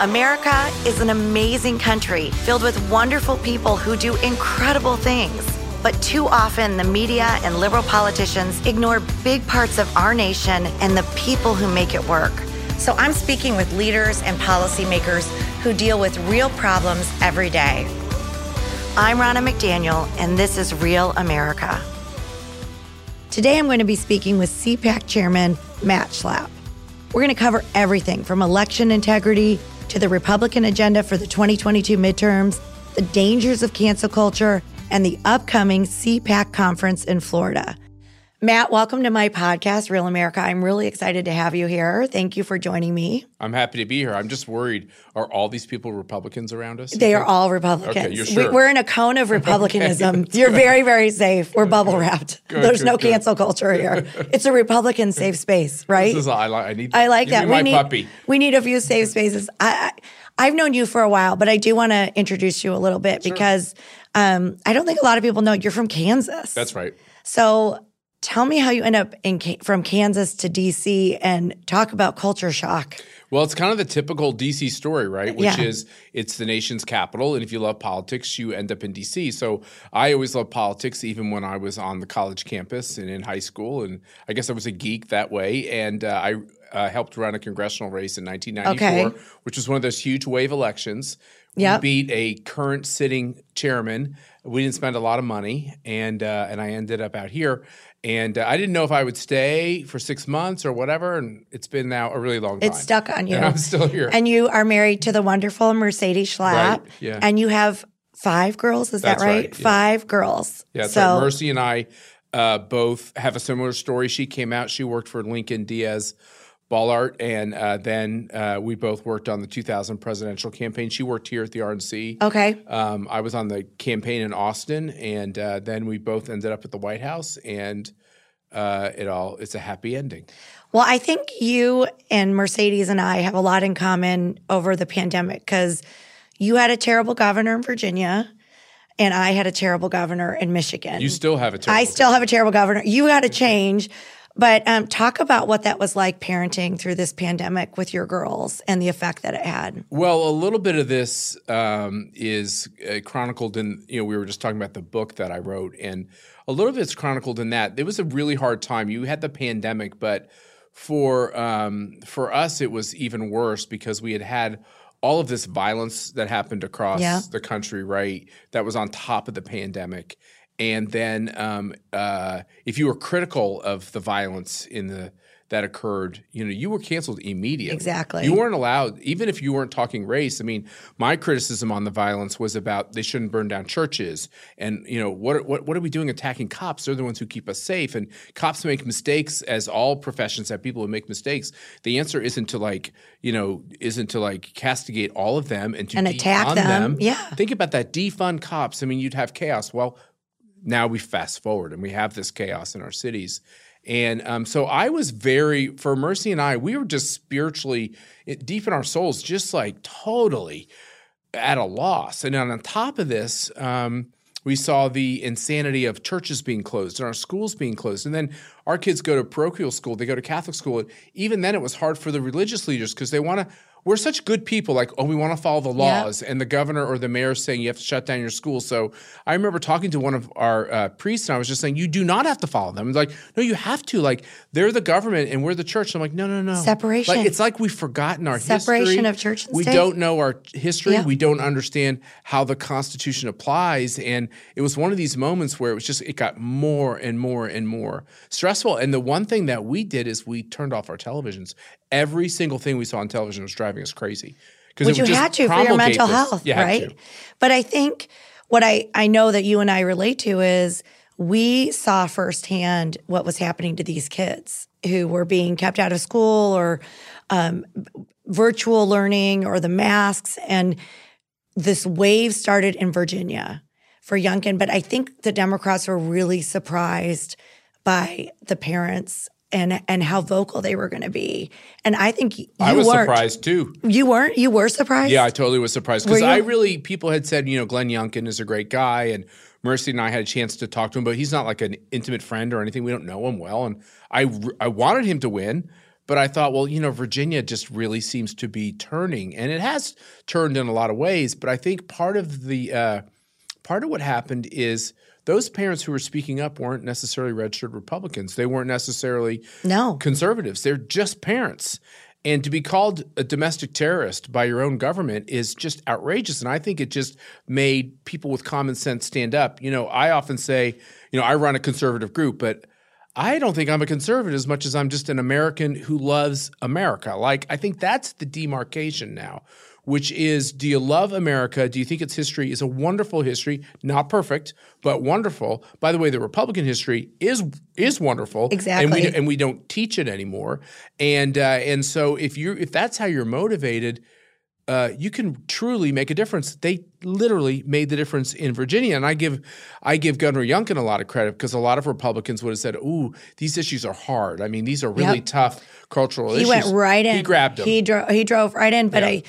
America is an amazing country filled with wonderful people who do incredible things. But too often, the media and liberal politicians ignore big parts of our nation and the people who make it work. So I'm speaking with leaders and policymakers who deal with real problems every day. I'm Ronna McDaniel, and this is Real America. Today, I'm going to be speaking with CPAC Chairman Matt Schlapp. We're going to cover everything from election integrity to the Republican agenda for the 2022 midterms, the dangers of cancel culture, and the upcoming CPAC conference in Florida. Matt, welcome to my podcast, Real America. I'm really excited to have you here. Thank you for joining me. I'm happy to be here. I'm just worried. Are all these people Republicans around us? They are all Republicans. Okay, you're sure. We, are in a cone of Republicanism. okay, you're very, very safe. We're bubble wrapped. There's good, no good. cancel culture here. It's a Republican safe space, right? This is, I, like, I need. I like that. we need, puppy. We need a few safe spaces. I, I, have known you for a while, but I do want to introduce you a little bit sure. because um, I don't think a lot of people know you're from Kansas. That's right. So Tell me how you end up in from Kansas to DC and talk about culture shock. Well, it's kind of the typical DC story, right? Which yeah. is it's the nation's capital. And if you love politics, you end up in DC. So I always loved politics, even when I was on the college campus and in high school. And I guess I was a geek that way. And uh, I uh, helped run a congressional race in 1994, okay. which was one of those huge wave elections. Yep. We beat a current sitting chairman. We didn't spend a lot of money, and uh, and I ended up out here. And uh, I didn't know if I would stay for six months or whatever. And it's been now a really long time. It's stuck on you. And I'm still here. And you are married to the wonderful Mercedes Schlapp. Right, yeah. And you have five girls. Is That's that right? right yeah. Five girls. Yeah, so right. Mercy and I uh, both have a similar story. She came out, she worked for Lincoln Diaz Balart, and uh, then uh, we both worked on the 2000 presidential campaign. She worked here at the RNC. Okay. Um, I was on the campaign in Austin, and uh, then we both ended up at the White House, and uh, it all it's a happy ending. Well, I think you and Mercedes and I have a lot in common over the pandemic because you had a terrible governor in Virginia and I had a terrible governor in Michigan. You still have a terrible I still governor. have a terrible governor. You had a change. But um, talk about what that was like parenting through this pandemic with your girls and the effect that it had. Well, a little bit of this um, is uh, chronicled in, you know, we were just talking about the book that I wrote, and a little bit is chronicled in that. It was a really hard time. You had the pandemic, but for um, for us, it was even worse because we had had all of this violence that happened across yeah. the country, right? That was on top of the pandemic and then um, uh, if you were critical of the violence in the that occurred, you know, you were canceled immediately. Exactly. You weren't allowed, even if you weren't talking race. I mean, my criticism on the violence was about they shouldn't burn down churches, and you know, what what what are we doing attacking cops? They're the ones who keep us safe, and cops make mistakes, as all professions have people who make mistakes. The answer isn't to like, you know, isn't to like castigate all of them and to and attack them. them. Yeah. Think about that. Defund cops. I mean, you'd have chaos. Well now we fast forward and we have this chaos in our cities. And um, so I was very, for Mercy and I, we were just spiritually deep in our souls, just like totally at a loss. And on top of this, um, we saw the insanity of churches being closed and our schools being closed. And then our kids go to parochial school, they go to Catholic school. Even then, it was hard for the religious leaders because they want to we're such good people like oh we want to follow the laws and the governor or the mayor saying you have to shut down your school. So i remember talking to one of our uh, priests and i was just saying you do not have to follow them. Like no you have to. Like they're the government and we're the church. I'm like no no no. Separation. like it's like we've forgotten our history. separation history. of church and we state. don't know our history. Yeah. we don't understand how the constitution applies and it was one of these moments where it was just it got more and more and more stressful. And the one thing that we did is we turned off our televisions. Every single thing we saw on television was driving us crazy. Because you had to for your mental this. health, you right? But I think what I, I know that you and I relate to is we saw firsthand what was happening to these kids who were being kept out of school or um, virtual learning or the masks. And this wave started in Virginia for Youngkin. But I think the Democrats were really surprised by the parents and and how vocal they were going to be. And I think you I was weren't. surprised too. You weren't. You were surprised. Yeah, I totally was surprised because I really people had said you know Glenn Youngkin is a great guy and Mercy and I had a chance to talk to him, but he's not like an intimate friend or anything. We don't know him well, and I I wanted him to win. But I thought, well, you know, Virginia just really seems to be turning, and it has turned in a lot of ways. But I think part of the uh, part of what happened is those parents who were speaking up weren't necessarily registered Republicans. They weren't necessarily no conservatives. They're just parents. And to be called a domestic terrorist by your own government is just outrageous. And I think it just made people with common sense stand up. You know, I often say, you know, I run a conservative group, but I don't think I'm a conservative as much as I'm just an American who loves America. Like, I think that's the demarcation now which is do you love America? Do you think its history is a wonderful history? Not perfect, but wonderful. By the way, the Republican history is is wonderful. Exactly. And we, and we don't teach it anymore. And uh, and so if you if that's how you're motivated, uh, you can truly make a difference. They literally made the difference in Virginia, and I give I give Governor Youngkin a lot of credit because a lot of Republicans would have said, "Ooh, these issues are hard. I mean, these are really yep. tough cultural he issues." He went right in. He grabbed them. He drove. He drove right in. But yeah. I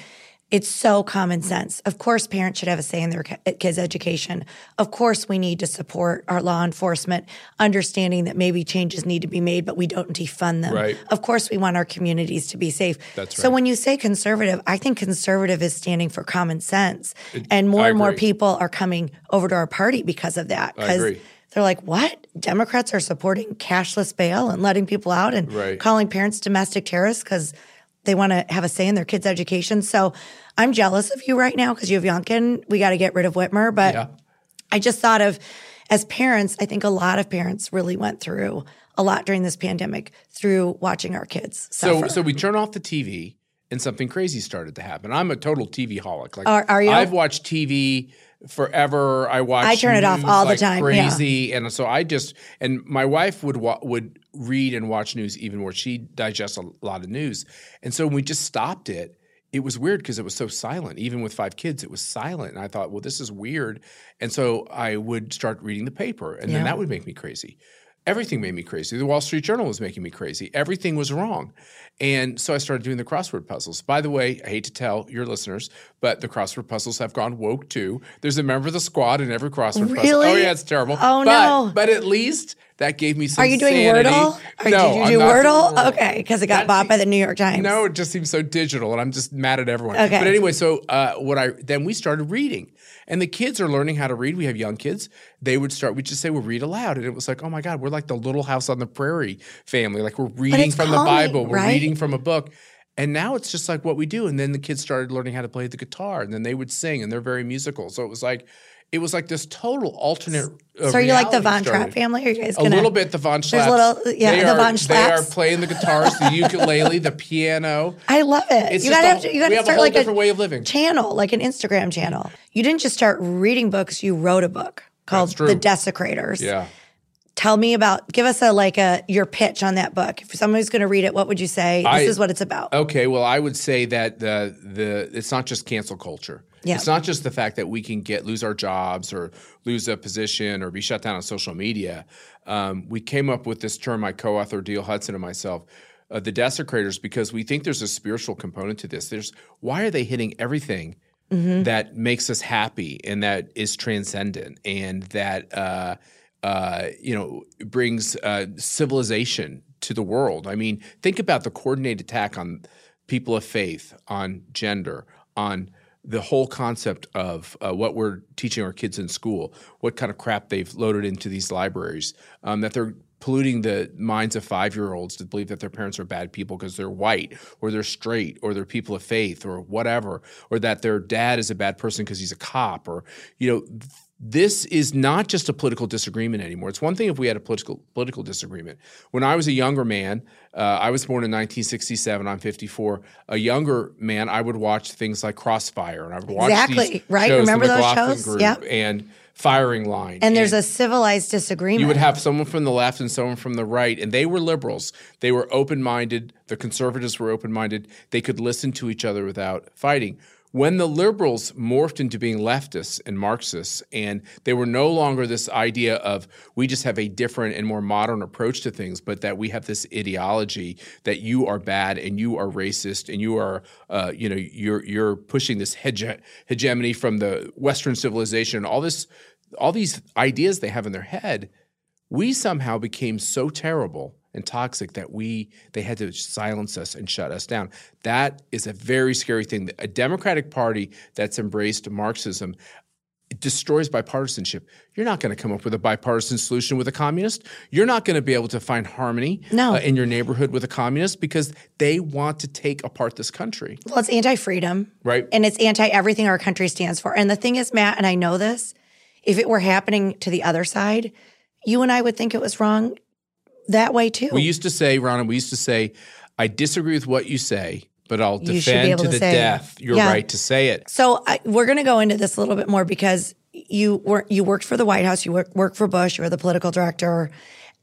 it's so common sense. Of course, parents should have a say in their kids' education. Of course, we need to support our law enforcement, understanding that maybe changes need to be made, but we don't defund them. Right. Of course, we want our communities to be safe. That's right. So when you say conservative, I think conservative is standing for common sense, it, and more and more people are coming over to our party because of that. Because they're like, what? Democrats are supporting cashless bail and letting people out and right. calling parents domestic terrorists because they want to have a say in their kids' education. So I'm jealous of you right now because you have Youngkin. We got to get rid of Whitmer. But yeah. I just thought of, as parents, I think a lot of parents really went through a lot during this pandemic through watching our kids suffer. So, so we turn off the TV and something crazy started to happen. I'm a total TV holic. Like, are, are you? I've watched TV forever. I watch. I turn it off all like the time. Crazy, yeah. and so I just and my wife would wa- would read and watch news even more. She digests a lot of news, and so when we just stopped it, it was weird because it was so silent. Even with five kids, it was silent, and I thought, well, this is weird. And so I would start reading the paper, and yeah. then that would make me crazy. Everything made me crazy. The Wall Street Journal was making me crazy. Everything was wrong. And so I started doing the crossword puzzles. By the way, I hate to tell your listeners, but the crossword puzzles have gone woke too. There's a member of the squad in every crossword really? puzzle. Oh, yeah, it's terrible. Oh, but, no. But at least that gave me some Are you doing sanity. Wordle? Or no, did you do Wordle? Wordle. Okay, because it got bought by the New York Times. No, it just seems so digital, and I'm just mad at everyone. Okay. But anyway, so uh, what I then we started reading, and the kids are learning how to read. We have young kids. They would start. We just say we'll read aloud, and it was like, oh my god, we're like the Little House on the Prairie family. Like we're reading from the Bible. We're right? reading from a book. And now it's just like what we do. And then the kids started learning how to play the guitar, and then they would sing, and they're very musical. So it was like, it was like this total alternate. Uh, So are you like the Von. Trapp family? Are you guys gonna, a little bit the Von Schlaps. little- yeah, they the are, Von They are playing the guitars, the ukulele, the piano. I love it. It's you gotta a- have to, you gotta we have a start like different a way of living. channel, like an Instagram channel. You didn't just start reading books; you wrote a book called The Desecrators. Yeah. Tell me about. Give us a like a your pitch on that book. If somebody's going to read it, what would you say? I- this is what it's about. Okay, well, I would say that the the it's not just cancel culture. Yeah. It's not just the fact that we can get lose our jobs or lose a position or be shut down on social media. Um, we came up with this term, my co-author Deal Hudson and myself, uh, the desecrators, because we think there's a spiritual component to this. There's why are they hitting everything that makes us happy and that is transcendent and that uh, uh, you know brings uh, civilization to the world. I mean, think about the coordinated attack on people of faith, on gender, on the whole concept of uh, what we're teaching our kids in school, what kind of crap they've loaded into these libraries, um, that they're polluting the minds of five year olds to believe that their parents are bad people because they're white or they're straight or they're people of faith or whatever, or that their dad is a bad person because he's a cop or, you know, this is not just a political disagreement anymore. It's one thing if we had a political political disagreement. When I was a younger man, uh, I was born in 1967. I'm 54. A younger man, I would watch things like Crossfire, and I would watch Exactly, right? Remember those shows? Group Yep. and Firing Line. And there's a civilized disagreement. You would have someone from the left and someone from the right, and they were liberals. They were open minded. The conservatives were open minded. They could listen to each other without fighting. When the liberals morphed into being leftists and Marxists, and they were no longer this idea of we just have a different and more modern approach to things, but that we have this ideology that you are bad and you are racist and you are, uh, you know, you're you're pushing this hege- hegemony from the Western civilization, and all this, all these ideas they have in their head we somehow became so terrible and toxic that we they had to silence us and shut us down. That is a very scary thing. A Democratic Party that's embraced Marxism destroys bipartisanship. You're not going to come up with a bipartisan solution with a communist. You're not going to be able to find harmony no. uh, in your neighborhood with a communist because they want to take apart this country. Well, it's anti-freedom, right? And it's anti everything our country stands for. And the thing is, Matt, and I know this, if it were happening to the other side, you and I would think it was wrong that way too. We used to say, Ronna, we used to say, I disagree with what you say, but I'll defend to, to the death your yeah. right to say it. So I, we're going to go into this a little bit more because you were you worked for the White House, you work, worked for Bush, you were the political director,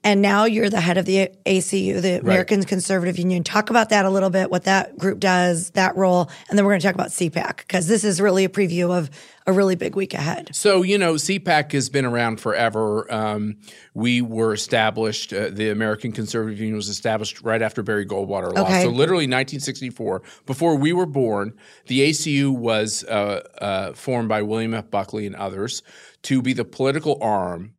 and now you're the head of the ACU, the American. Conservative Union. Talk about that a little bit, what that group does, that role, and then we're going to talk about CPAC because this is really a preview of a really big week ahead. So, you know, CPAC has been around forever. Um, we were established, uh, the American Conservative Union was established right after Barry Goldwater lost. Okay. So, literally 1964, before we were born, the ACU was uh, uh, formed by William F. Buckley and others to be the political arm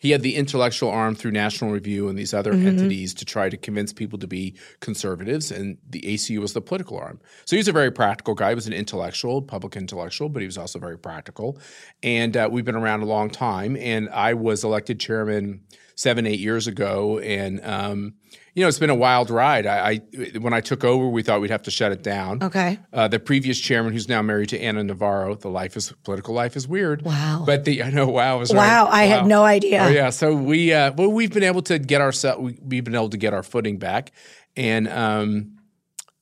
he had the intellectual arm through National Review and these other mm-hmm. entities to try to convince people to be conservatives, and the ACU was the political arm. So he was a very practical guy. He was an intellectual, public intellectual, but he was also very practical. And uh, we've been around a long time. And I was elected chairman seven, eight years ago, and um, you know, it's been a wild ride. I, I, when I took over, we thought we'd have to shut it down. Okay. Uh, the previous chairman, who's now married to Ana Navarro, the life is political life is weird. Wow. But the I know wow was wow. Right. I wow. had no idea. Oh yeah. So we uh, well we've been able to get ourselves we've been able to get our footing back, and um,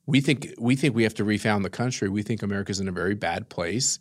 we think we think we have to refound the country. We think America's in a very bad place,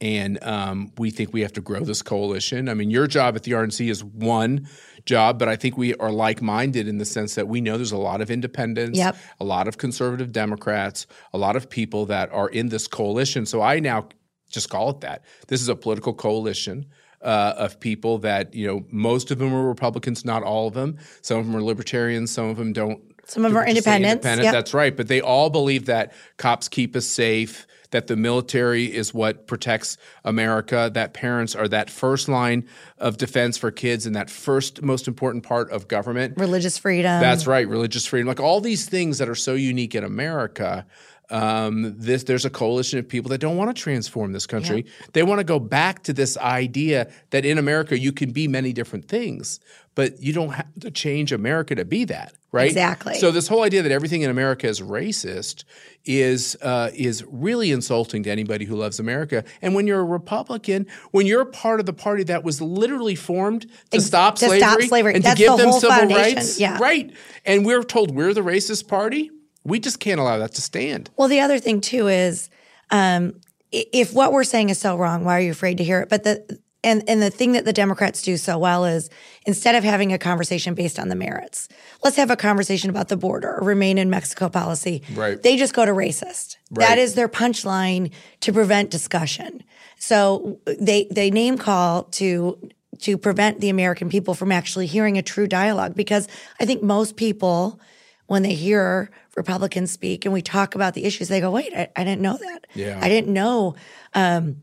and um, we think we have to grow this coalition. I mean, your job at the RNC is one job, but I think we are like minded in the sense that we know there's a lot of independents, yep. a lot of conservative Democrats, a lot of people that are in this coalition. So I now just call it that. This is a political coalition. Uh, of people that you know, most of them are Republicans, not all of them. Some of them are libertarians. Some of them don't. Some of them are independents. Independent. Yep. That's right. But they all believe that cops keep us safe that the military is what protects America, that parents are that first line of defense for kids and that first most important part of government. Religious freedom. That's right, religious freedom. Like all these things that are so unique in America. Um, this there's a coalition of people that don't want to transform this country. Yeah. They want to go back to this idea that in America you can be many different things, but you don't have to change America to be that, right? Exactly. So this whole idea that everything in America is racist is uh, is really insulting to anybody who loves America. And when you're a Republican, when you're part of the party that was literally formed to Ex- stop to slavery, stop slavery. and That's to give the them civil foundation. rights, yeah. right? And we're told we're the racist party. We just can't allow that to stand. Well, the other thing too is. Um, if what we're saying is so wrong, why are you afraid to hear it? But the and and the thing that the Democrats do so well is instead of having a conversation based on the merits, let's have a conversation about the border or remain in Mexico policy. Right. They just go to racist. Right. That is their punchline to prevent discussion. So they they name call to to prevent the American people from actually hearing a true dialogue because I think most people when they hear Republicans speak and we talk about the issues, they go, "Wait, I, I didn't know that. Yeah. I didn't know." Um,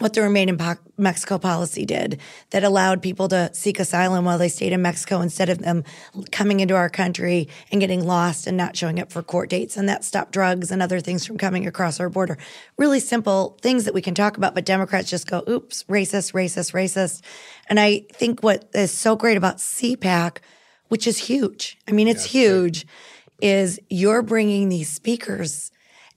what the Remain in Mexico policy did that allowed people to seek asylum while they stayed in Mexico instead of them coming into our country and getting lost and not showing up for court dates. And that stopped drugs and other things from coming across our border. Really simple things that we can talk about, but Democrats just go, oops, racist, racist, racist. And I think what is so great about CPAC, which is huge, I mean, it's yeah, huge, great. is you're bringing these speakers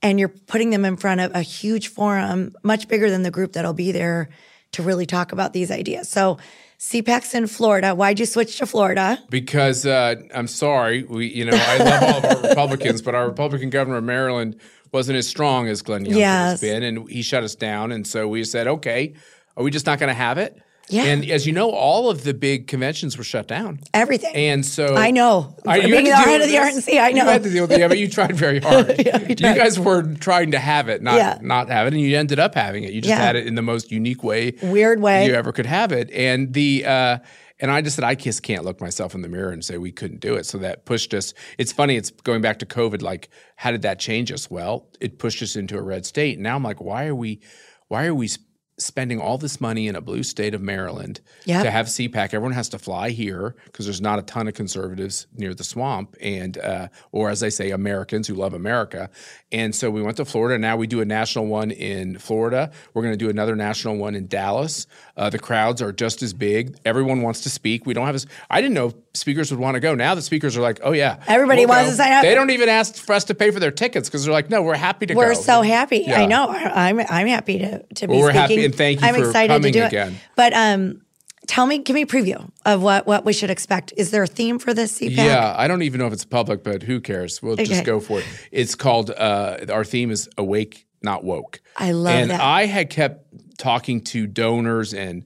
and you're putting them in front of a huge forum, much bigger than the group that'll be there to really talk about these ideas. So CPAC's in Florida. Why'd you switch to Florida? Because uh, I'm sorry, we you know I love all of our Republicans, but our Republican governor of Maryland wasn't as strong as Glenn Youngkin yes. has been, and he shut us down. And so we said, okay, are we just not going to have it? Yeah. And as you know, all of the big conventions were shut down. Everything. And so I know. I, you Being the head of the RNC, I know. You had to deal with it, yeah, but you tried very hard. yeah, you guys were trying to have it, not yeah. not have it, and you ended up having it. You just yeah. had it in the most unique way, weird way you ever could have it. And the uh, and I just said I just can't look myself in the mirror and say we couldn't do it. So that pushed us. It's funny. It's going back to COVID. Like, how did that change us? Well, it pushed us into a red state. And now I'm like, why are we? Why are we? Spending all this money in a blue state of Maryland Yep. to have CPAC. Everyone has to fly here because there's not a ton of conservatives near the swamp, and uh, or as I say, Americans who love America. And so we went to Florida. Now we do a national one in Florida. We're going to do another national one in Dallas. Uh, the crowds are just as big. Everyone wants to speak. We don't have. A, I didn't know speakers would want to go. Now the speakers are like, oh yeah, Everybody we'll wants go. to sign up. They don't even ask for us to pay for their tickets because they're like, no, we're happy to go. We're so happy. Yeah. I know. I'm I'm happy to to be we're speaking. happy and thank you I'm for excited coming to do again. it. But um, tell me, give me a preview of what what we should expect. Is there a theme for this CPAC? Yeah, I don't even know if it's public, but who cares? We'll Okay. just go for it. It's called uh, our theme is awake, not woke. I love and that. I had kept talking to donors and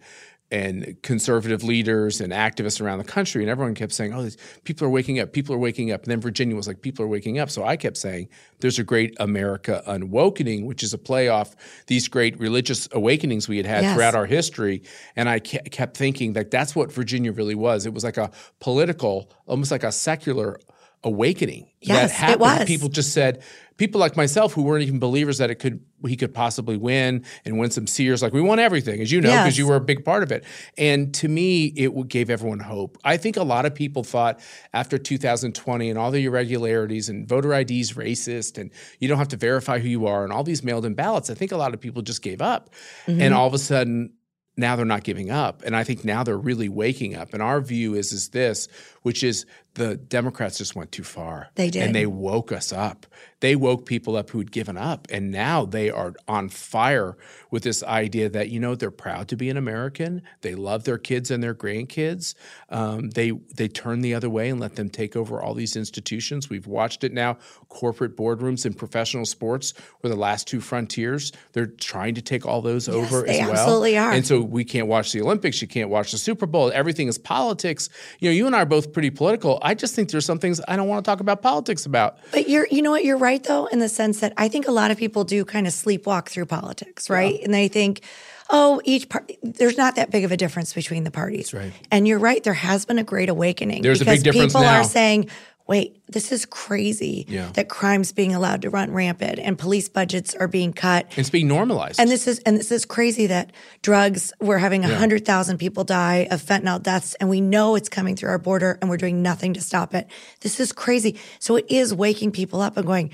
and conservative leaders and activists around the country, and everyone kept saying, "Oh, these people are waking up. People are waking up." And then Virginia was like, "People are waking up." So I kept saying, "There's a great America Unwokening, which is a play off these great religious awakenings we had had Yes. throughout our history." And I kept thinking that that's what Virginia really was. It was like a political, almost like a secular awakening Yes, that it happened. was. People just said people like myself who weren't even believers that it could he could possibly win and win some Sears. Like we won everything, as you know, because Yes. you were a big part of it. And to me, it gave everyone hope. I think a lot of people thought after 2020 and all the irregularities and voter IDs racist and you don't have to verify who you are and all these mailed-in ballots. I think a lot of people just gave up, Mm-hmm. and all of a sudden. Now they're not giving up, and I think now they're really waking up. And our view is is this, which is the Democrats just went too far. They did. and they woke us up. They woke people up who'd given up, and now they are on fire with this idea that you know they're proud to be an American. They love their kids and their grandkids. Um, they they turn the other way and let them take over all these institutions. We've watched it now. Corporate boardrooms and professional sports were the last two frontiers. They're trying to take all those over they as well. absolutely are. And so we can't watch the Olympics. You can't watch the Super Bowl. Everything is politics. You know, you and I are both pretty political. I just think there's some things I don't want to talk about politics about. But you're, you know what, you're right though, in the sense that I think a lot of people do kind of sleepwalk through politics, right? And they think, oh, each part, there's not that big of a difference between the parties. right. And you're right, there has been a great awakening. There's a because big difference people now. are saying, wait, this is crazy Yeah. that crime's being allowed to run rampant and police budgets are being cut. It's being normalized. And this is and this is crazy that drugs we're having a hundred thousand people die of fentanyl deaths, and we know it's coming through our border, and we're doing nothing to stop it. This is crazy. So it is waking people up and going,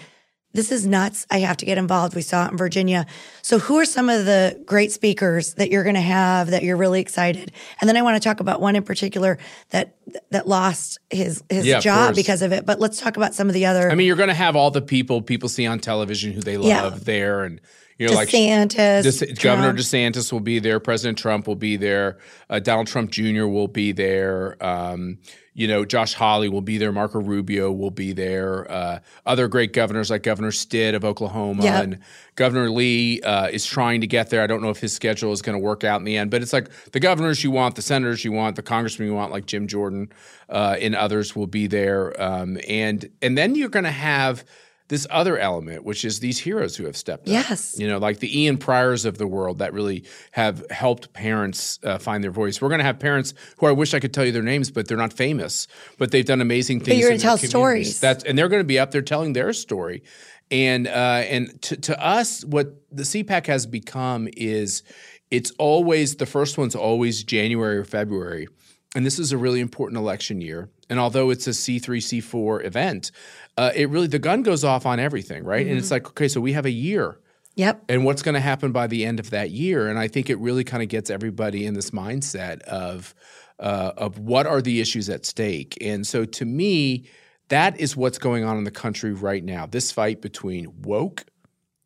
"This is nuts. I have to get involved." We saw it in Virginia. So who are some of the great speakers that you're going to have that you're really excited? And then I want to talk about one in particular that that lost his his Yeah, job because of it. But let's talk about some of the other. I mean, you're going to have all the people people see on television who they love Yeah. there, and you know, like DeSantis, Governor DeSantis will be there. President Trump will be there. Uh, Donald Trump Jr. will be there. Um, you know, Josh Hawley will be there. Marco Rubio will be there. Uh, other great governors like Governor Stitt of Oklahoma Yep. and Governor Lee uh, is trying to get there. I don't know if his schedule is going to work out in the end, but it's like the governors you want, the senators you want, the congressmen you want, like Jim Jordan uh, and others will be there. Um, and and then you're going to have this other element, which is these heroes who have stepped up. Yes. You know, like the Ian Priors of the world that really have helped parents uh, find their voice. We're going to have parents who I wish I could tell you their names, but they're not famous, but they've done amazing things. you're gonna tell stories. That's and they're going to be up there telling their story. And uh, and to, to us, what the CPAC has become is it's always the first one's always January or February. And this is a really important election year. And although it's a C3, C4 event, uh, it really, the gun goes off on everything, right? And it's Mm-hmm. like, okay, so we have a year Yep. and what's going to happen by the end of that year. And I think it really kind of gets everybody in this mindset of uh, of what are the issues at stake. And so to me, that is what's going on in the country right now. This fight between woke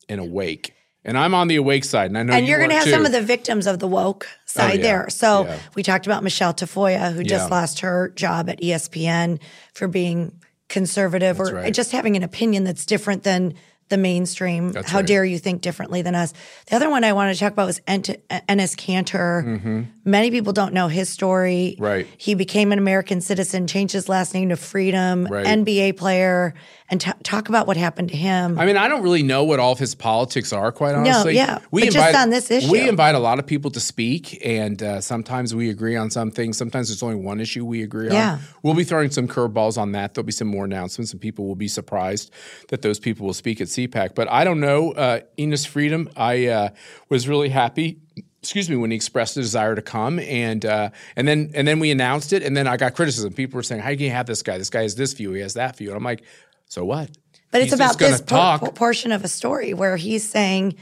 and awake. And I'm on the awake side, and I know and you you're going to have too. some of the victims of the woke side Oh, yeah. there. So Yeah. we talked about Michelle Tafoya, who just Yeah. lost her job at ESPN for being conservative or right. just having an opinion that's different than the mainstream. That's How right. dare you think differently than us? The other one I wanted to talk about was Ent- Enes Kanter. Many people don't know his story. Mm-hmm. Right. He became an American citizen, changed his last name to Freedom, Right. NBA player, and t- talk about what happened to him. I mean, I don't really know what all of his politics are, quite honestly. No, yeah, but just on this issue. we invite a lot of people to speak, and uh, sometimes we agree on some things. Sometimes there's only one issue we agree Yeah. on. We'll be throwing some curveballs on that. There'll be some more announcements, and people will be surprised that those people will speak at CPAC. But I don't know, uh, Enes Freedom. I uh, was really happy excuse me, when he expressed a desire to come, and uh, and then and then we announced it, and then I got criticism. People were saying, "How can you have this guy? This guy has this view, he has that view." And I'm like, "So what?" But it's about this por- por- portion of a story where he's saying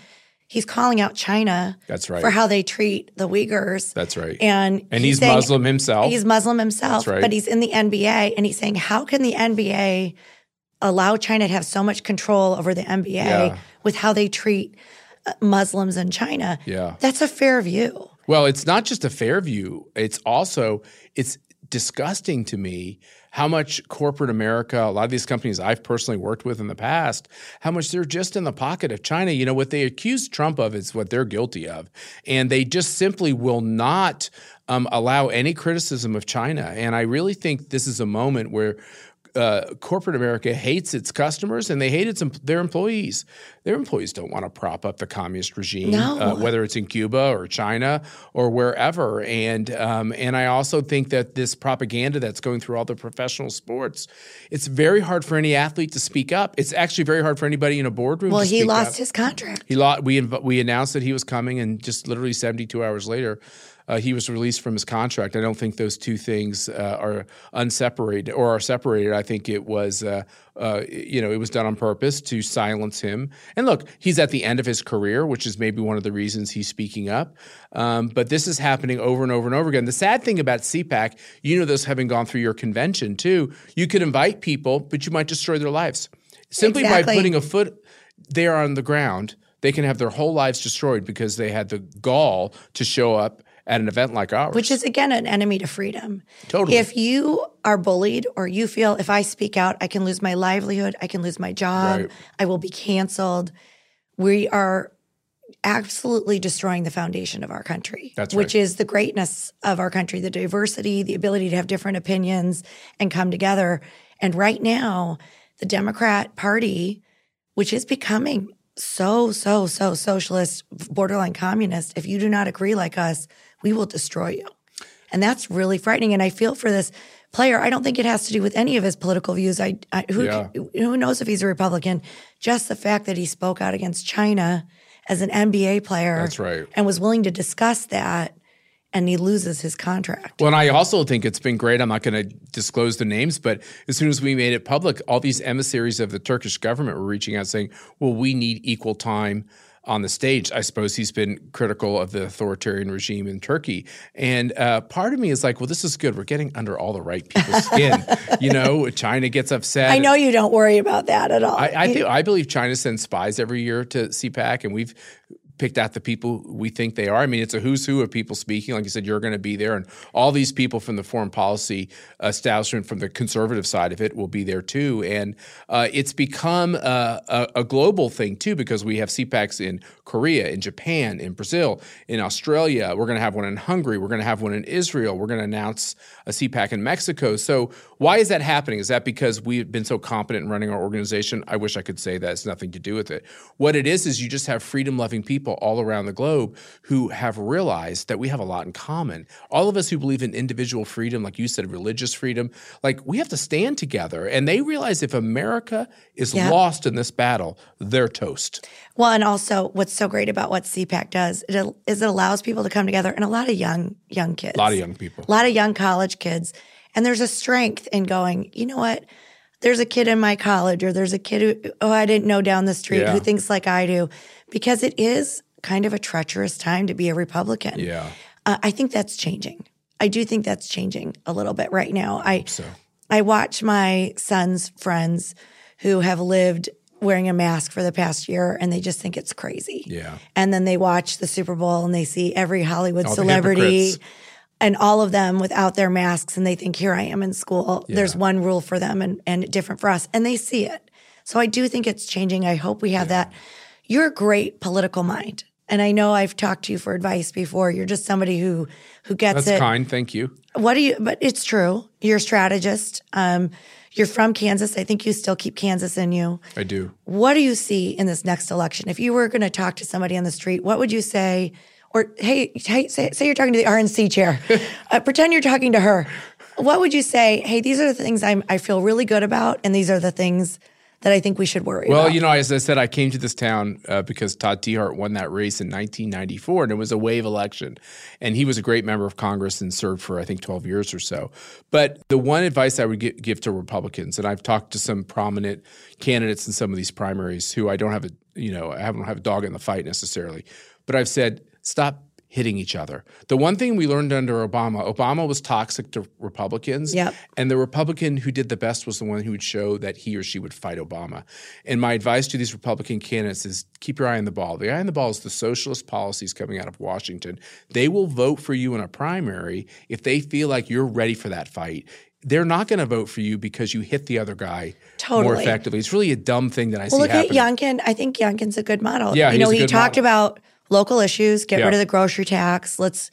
he's calling out China. That's right. For how they treat the Uyghurs. That's right. And and he's, saying- Muslim himself. He's Muslim himself, That's right. but he's in the NBA, and he's saying, how can the NBA allow China to have so much control over the NBA Yeah. with how they treat uh, Muslims in China? Yeah. That's a fair view. Well, it's not just a fair view. It's also it's disgusting to me how much corporate America, a lot of these companies I've personally worked with in the past, how much they're just in the pocket of China. You know what they accuse Trump of is what they're guilty of, and they just simply will not um, allow any criticism of China. And I really think this is a moment where uh, corporate America hates its customers and they hate its their employees. Their employees don't want to prop up the communist regime, No. uh, whether it's in Cuba or China or wherever. And um, and I also think that this propaganda that's going through all the professional sports, it's very hard for any athlete to speak up. It's actually very hard for anybody in a boardroom. Well, to he lost up. his contract. He lost. We inv- we announced that he was coming, and just literally 72 hours later, uh, he was released from his contract. I don't think those two things uh, are unseparated or are separated. I think it was, uh, uh, you know, it was done on purpose to silence him. And look, he's at the end of his career, which is maybe one of the reasons he's speaking up. Um, but this is happening over and over and over again. The sad thing about CPAC, you know, this having gone through your convention too, you could invite people, but you might destroy their lives simply by putting a foot there on the ground, they can have their whole lives destroyed because they had the gall to show up at an event like ours. which is again an enemy to freedom. Totally. If you are bullied or you feel if I speak out, I can lose my livelihood, I can lose my job, Right. I will be canceled. We are absolutely destroying the foundation of our country, That's which is the greatness of our country, the diversity, the ability to have different opinions and come together. And right now, the Democrat Party, which is becoming so, so, so socialist, borderline communist, if you do not agree like us, we will destroy you. And that's really frightening. And I feel for this player. I don't think it has to do with any of his political views. I, I who Yeah. who knows if he's a Republican? Just the fact that he spoke out against China as an NBA player, That's right. and was willing to discuss that, and he loses his contract. Well, and I also think it's been great. I'm not going to disclose the names, but as soon as we made it public, all these emissaries of the Turkish government were reaching out saying, well, we need equal time on the stage. I suppose he's been critical of the authoritarian regime in Turkey. And uh, part of me is like, well, this is good. We're getting under all the right people's skin. you know, China gets upset. I know you don't worry about that at all. I, I I believe China sends spies every year to CPAC, and we've picked out the people we think they are. I mean, it's a who's who of people speaking. Like you said, you're going to be there, and all these people from the foreign policy establishment, from the conservative side of it, will be there too. And uh, it's become uh, a, a global thing too, because we have CPACs in Korea, in Japan, in Brazil, in Australia. We're going to have one in Hungary. We're going to have one in Israel. We're going to announce a CPAC in Mexico. So why is that happening? Is that because we've been so competent in running our organization? I wish I could say that it's nothing to do with it. What it is is you just have freedom-loving people all around the globe who have realized that we have a lot in common. All of us who believe in individual freedom, like you said, religious freedom, like we have to stand together. And they realize if America is Yeah. lost in this battle, they're toast. Well, and also what's so great about what CPAC does is it allows people to come together and a lot of young young kids. A lot of young people. A lot of young college kids. And there's a strength in going, you know what? There's a kid in my college or there's a kid who oh I didn't know down the street Yeah. who thinks like I do because it is kind of a treacherous time to be a Republican. Yeah. Uh, I think that's changing. I do think that's changing a little bit right now. I So I watch my son's friends who have lived wearing a mask for the past year and they just think it's crazy. Yeah. And then they watch the Super Bowl and they see every Hollywood All celebrity. And all of them without their masks and they think here I am in school. There's one rule for them and and different for us and they see it. So I do think it's changing. I hope we have that. You're a great political mind. And I know I've talked to you for advice before. You're just somebody who who gets that's it. kind. Thank you. What do you? But it's true. You're a strategist. Um, you're from Kansas. I think you still keep Kansas in you. I do. What do you see in this next election? If you were going to talk to somebody on the street, what would you say? Or hey, hey say, say you're talking to the RNC chair. uh, pretend you're talking to her. What would you say? Hey, these are the things I'm, I feel really good about, and these are the things that I think we should worry about. Well, about. you know, as I said, I came to this town uh, because Todd Tiahrt won that race in 1994, and it was a wave election. And he was a great member of Congress and served for, I think, 12 years or so. But the one advice I would gi- give to Republicans, and I've talked to some prominent candidates in some of these primaries who I don't have a, you know, I don't have a dog in the fight necessarily, but I've said, stop hitting each other. The one thing we learned under Obama, Obama was toxic to Republicans. Yep. And the Republican who did the best was the one who would show that he or she would fight Obama. And my advice to these Republican candidates is keep your eye on the ball. The eye on the ball is the socialist policies coming out of Washington. They will vote for you in a primary if they feel like you're ready for that fight. They're not going to vote for you because you hit the other guy more effectively. It's really a dumb thing that I well, see look happening. at Youngkin. I think Youngkin's a good model. Yeah, you know, he talked model. about local issues, get Yeah. rid of the grocery tax. Let's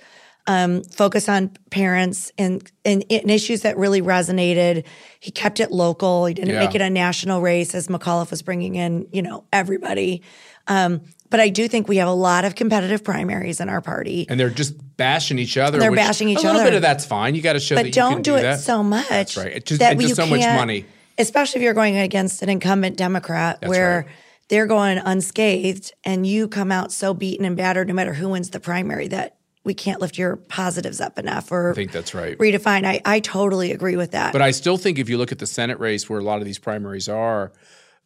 um, focus on parents and, and and issues that really resonated. He kept it local. He didn't Yeah. make it a national race as McAuliffe was bringing in, you know, everybody. Um, but I do think we have a lot of competitive primaries in our party. and they're just bashing each other. They're which bashing each other. A little other. bit of that's fine. You got to show that but you don't can do, do it that. so much. That's right. It just, that and just so much money. especially if you're going against an incumbent Democrat, where right. They're going unscathed, and you come out so beaten and battered, no matter who wins the primary, that we can't lift your positives up enough or I think that's right. redefine. I, I totally agree with that. But I still think if you look at the Senate race where a lot of these primaries are,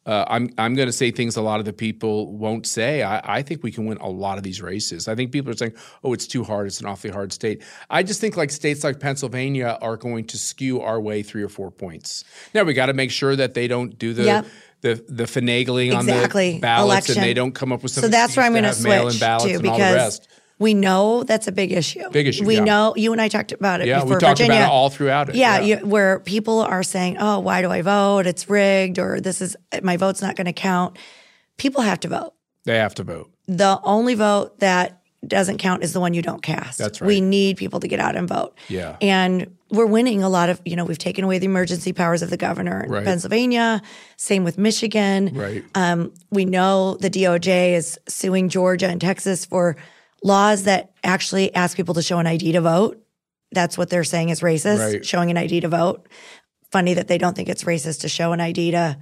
uh, I'm I'm going to say things a lot of the people won't say. I, I think we can win a lot of these races. I think people are saying, "Oh, it's too hard. It's an awfully hard state." I just think like states like Pennsylvania are going to skew our way three or four points. Now we got to make sure that they don't do the. Yep. The, the finagling on exactly the ballots election. and they don't come up with something. so that's where I'm going to to have mail-in switch to and all the because rest. we know that's a big issue. Big issue, We yeah. know you and I talked about it Yeah, before. we talked Virginia, about it all throughout it. Yeah, You, where people are saying, "Oh, why do I vote? It's rigged," or "This is my vote's not going to count." People have to vote. they have to vote. The only vote that doesn't count is the one you don't cast. That's right. We need people to get out and vote. Yeah. And we're winning a lot of, you know, we've taken away the emergency powers of the governor in Right. Pennsylvania, same with Michigan. Right. Um, we know the DOJ is suing Georgia and Texas for laws that actually ask people to show an ID to vote. That's what they're saying is racist, Right. showing an ID to vote. Funny that they don't think it's racist to show an ID to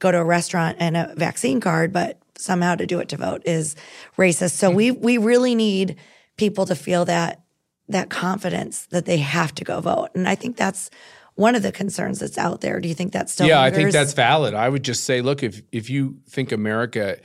go to a restaurant and a vaccine card, but somehow to do it to vote is racist. So we we really need people to feel that that confidence that they have to go vote. And I think that's one of the concerns that's out there. Do you think that's still yeah, I think that's valid. I would just say, look, if if you think America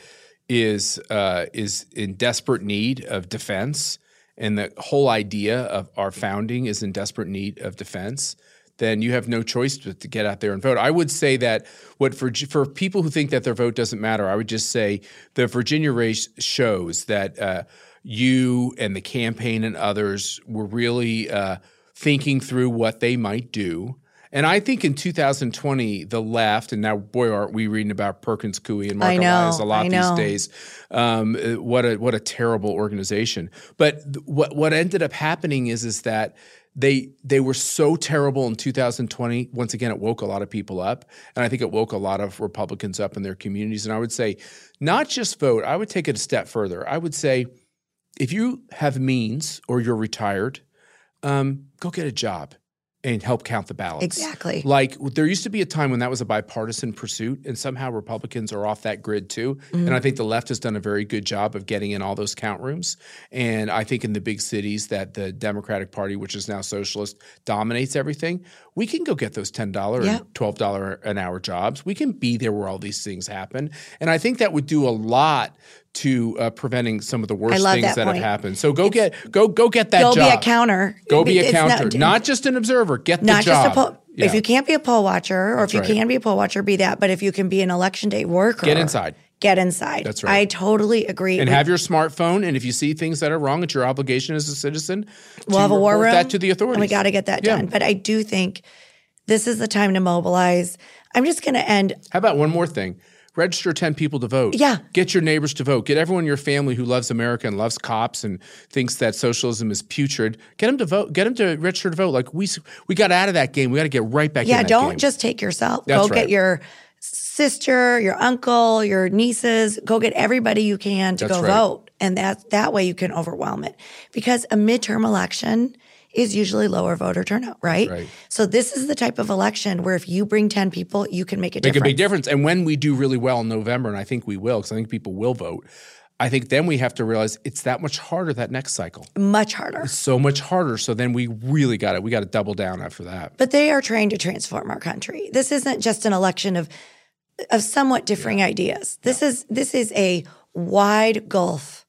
is uh, is in desperate need of defense, and the whole idea of our founding is in desperate need of defense, then you have no choice but to get out there and vote. I would say that what for for people who think that their vote doesn't matter, I would just say the Virginia race shows that uh, you and the campaign and others were really uh, thinking through what they might do. And I think in 2020, the left, and now boy, aren't we reading about Perkins Coie and Marc know, Elias a lot these days. Um, what a what a terrible organization. But th- what what ended up happening is is that they they were so terrible in 2020. Once again, it woke a lot of people up, and I think it woke a lot of Republicans up in their communities. And I would say, not just vote. I would take it a step further. I would say, if you have means or you're retired, um, go get a job and help count the ballots. Exactly. Like there used to be a time when that was a bipartisan pursuit, and somehow Republicans are off that grid too. Mm-hmm. And I think the left has done a very good job of getting in all those count rooms. And I think in the big cities that the Democratic Party, which is now socialist, dominates everything. We can go get those ten dollar Yeah. and twelve dollar an hour jobs. We can be there where all these things happen. And I think that would do a lot to uh, preventing some of the worst things that that, have happened. So go get go go get that Go job. Go be a counter. Go be a It's counter, not, just an observer. Get the job. just a poll. Yeah. If you can't be a poll watcher, or if you right. can be a poll watcher, be that. But if you can be an election day worker, Get inside. Get inside. That's right. I totally agree. and have your smartphone. And if you see things that are wrong, it's your obligation as a citizen. we'll to have a war report room that to the authorities. and we got to get that Yeah. done. But I do think this is the time to mobilize. I'm just going to end. How about one more thing? Register 10 people to vote. Yeah. Get your neighbors to vote. Get everyone in your family who loves America and loves cops and thinks that socialism is putrid. Get them to vote. Get them to register to vote. Like we we got out of that game. We got to get right back in Yeah, don't game. just take yourself. That's go right. get your sister, your uncle, your nieces. Go get everybody you can to That's go right. vote, and that that way you can overwhelm it. Because a midterm election is usually lower voter turnout, right? right. So this is the type of election where if you bring 10 people, you can make a make difference. a big difference. And when we do really well in November, and I think we will, because I think people will vote, I think then we have to realize it's that much harder that next cycle. Much harder. So much harder. So then we really got it. We got to double down after that. But they are trying to transform our country. This isn't just an election of of somewhat differing ideas. This is this is a wide gulf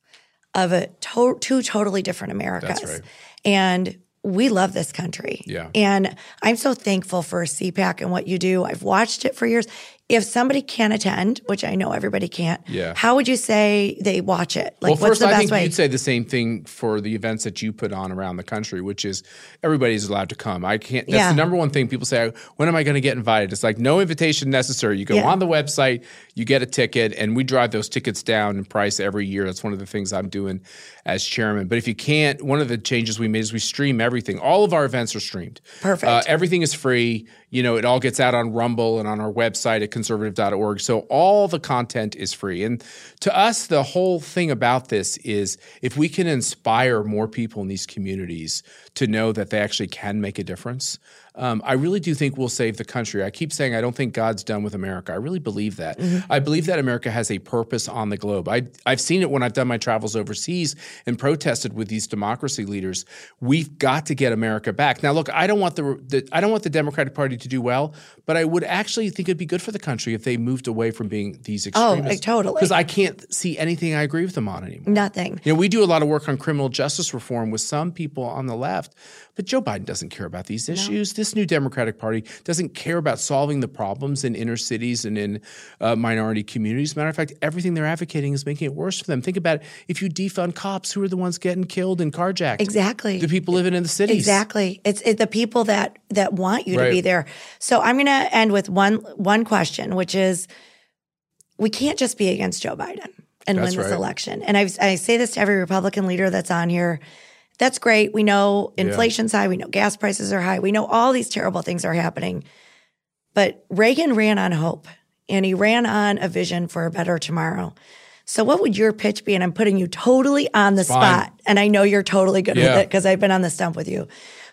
of a to- two totally different Americas. That's right. And we love this country. Yeah. And I'm so thankful for CPAC and what you do. I've watched it for years. If somebody can't attend, which I know everybody can't, Yeah. how would you say they watch it? Like, well, what's the I best think way? you'd say the same thing for the events that you put on around the country, which is everybody's allowed to come. I can't. That's Yeah. the number one thing people say. When am I going to get invited? It's like no invitation necessary. You go Yeah. on the website, you get a ticket, and we drive those tickets down in price every year. That's one of the things I'm doing as chairman. But if you can't, one of the changes we made is we stream everything. All of our events are streamed. Perfect. Uh, everything is free. You know, it all gets out on Rumble and on our website at conservative.org. So all the content is free. And to us, the whole thing about this is if we can inspire more people in these communities to know that they actually can make a difference, um, I really do think we'll save the country. I keep saying I don't think God's done with America. I really believe that. I believe that America has a purpose on the globe. I, I've seen it when I've done my travels overseas and protested with these democracy leaders. We've got to get America back. Now, look, I don't want the, the I don't want the Democratic Party to do well, but I would actually think it'd be good for the country if they moved away from being these extremists. Oh, totally. Because I can't see anything I agree with them on anymore. Nothing. You know, we do a lot of work on criminal justice reform with some people on the left, but Joe Biden doesn't care about these issues. This new Democratic Party doesn't care about solving the problems in inner cities and in uh, minority communities. Matter of fact, everything they're advocating is making it worse for them. Think about it. If you defund cops, who are the ones getting killed and carjacked? Exactly. The people living in the cities. Exactly. It's it, the people that that want you to be there. So I'm going to end with one one question, which is, we can't just be against Joe Biden and That's win this right. election. And I I say this to every Republican leader that's on here. That's great. We know inflation's high. We know gas prices are high. We know all these terrible things are happening. But Reagan ran on hope and he ran on a vision for a better tomorrow. So, what would your pitch be? And I'm putting you totally on the Fine. spot. And I know you're totally good Yeah. with it because I've been on the stump with you.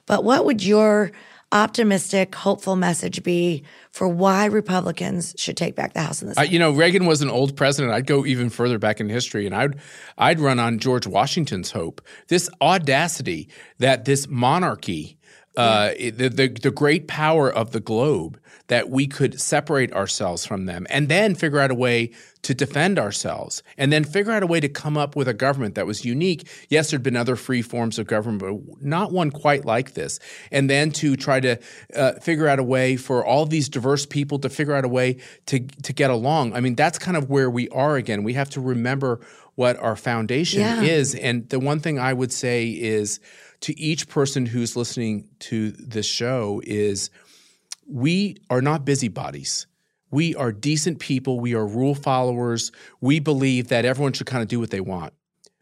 But what would your optimistic, hopeful message be for why Republicans should take back the House and the I, Senate? you know, Reagan was an old president. I'd go even further back in history, and I'd I'd run on George Washington's hope. This audacity that this monarchy, uh, the, the the great power of the globe, that we could separate ourselves from them, and then figure out a way to defend ourselves, and then figure out a way to come up with a government that was unique. Yes, there'd been other free forms of government, but not one quite like this. And then to try to uh, figure out a way for all these diverse people to figure out a way to to get along. I mean, that's kind of where we are again. We have to remember what our foundation Yeah. is. And the one thing I would say is to each person who's listening to this show is we are not busybodies. We are decent people. We are rule followers. We believe that everyone should kind of do what they want.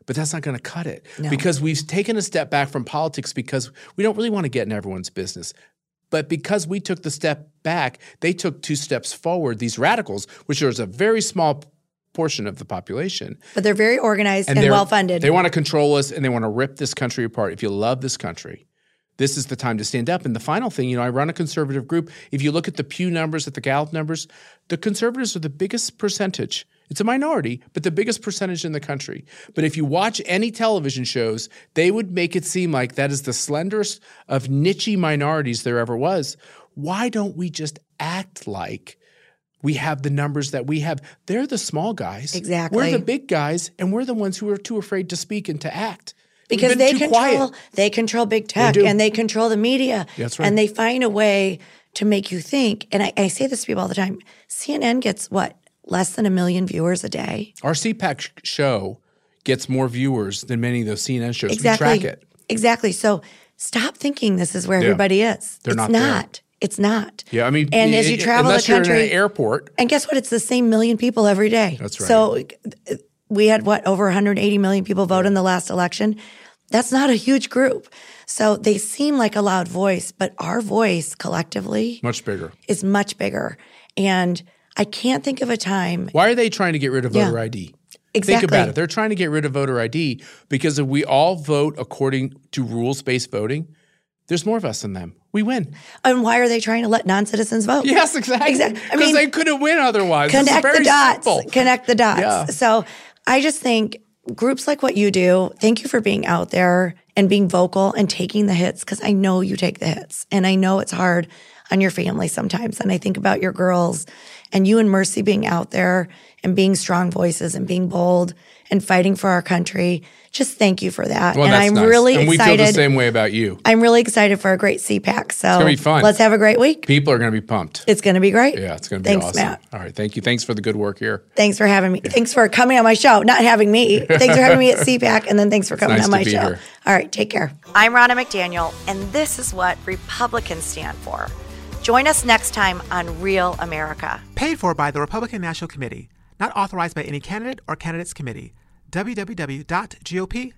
But that's not going to cut it No. because we've taken a step back from politics because we don't really want to get in everyone's business. But because we took the step back, they took two steps forward. These radicals, which is a very small portion of the population, But they're very organized and, they're- well funded. They want to control us and they want to rip this country apart. If you love this country, this is the time to stand up. And the final thing, you know, I run a conservative group. If you look at the Pew numbers, at the Gallup numbers, the conservatives are the biggest percentage. It's a minority, but the biggest percentage in the country. But if you watch any television shows, they would make it seem like that is the slenderest of niche minorities there ever was. Why don't we just act like we have the numbers that we have? They're the small guys. Exactly. We're the big guys, and we're the ones who are too afraid to speak and to act. Because they control quiet. they control big tech do. and they control the media. That's right. And they find a way to make you think. And I, I say this to people all the time. CNN gets what less than a million viewers a day. Our CPAC show gets more viewers than many of those CNN shows. Exactly. We track it. Exactly. So stop thinking this is where Yeah. everybody is. They're it's not there. not. It's not. Yeah, I mean, And as you travel the country- airport, And guess what? It's the same million people every day. That's right. So we had what over 180 million people vote in the last election. That's not a huge group. So they seem like a loud voice, but our voice collectively much bigger. is much bigger. And I can't think of a time Why are they trying to get rid of Yeah. voter ID? exactly. Think about it. They're trying to get rid of voter ID because if we all vote according to rules based voting, there's more of us than them. We win. And why are they trying to let non-citizens vote? Yes, exactly. Exactly. I Because mean, they couldn't win otherwise. Connect the dots. simple. Connect the dots. Yeah. So I just think groups like what you do, thank you for being out there and being vocal and taking the hits because I know you take the hits and I know it's hard on your family sometimes. And I think about your girls and you and Mercy being out there and being strong voices and being bold and fighting for our country. Just thank you for that. Well, and that's I'm nice. really and we excited. feel the same way about you. I'm really excited for a great CPAC. So gonna be fun. let's have a great week. People are going to be pumped. It's going to be great. Yeah, it's going to be Thanks, awesome. Matt. All right, thank you. Thanks for the good work here. Thanks for having me. Thanks for coming on my show. Not having me. Thanks for having me at CPAC, and then thanks for coming nice on to my be show. here. All right, take care. I'm Ronna McDaniel, and this is what Republicans stand for. Join us next time on Real America. Paid for by the Republican National Committee. Not authorized by any candidate or candidates committee. www.gop.com.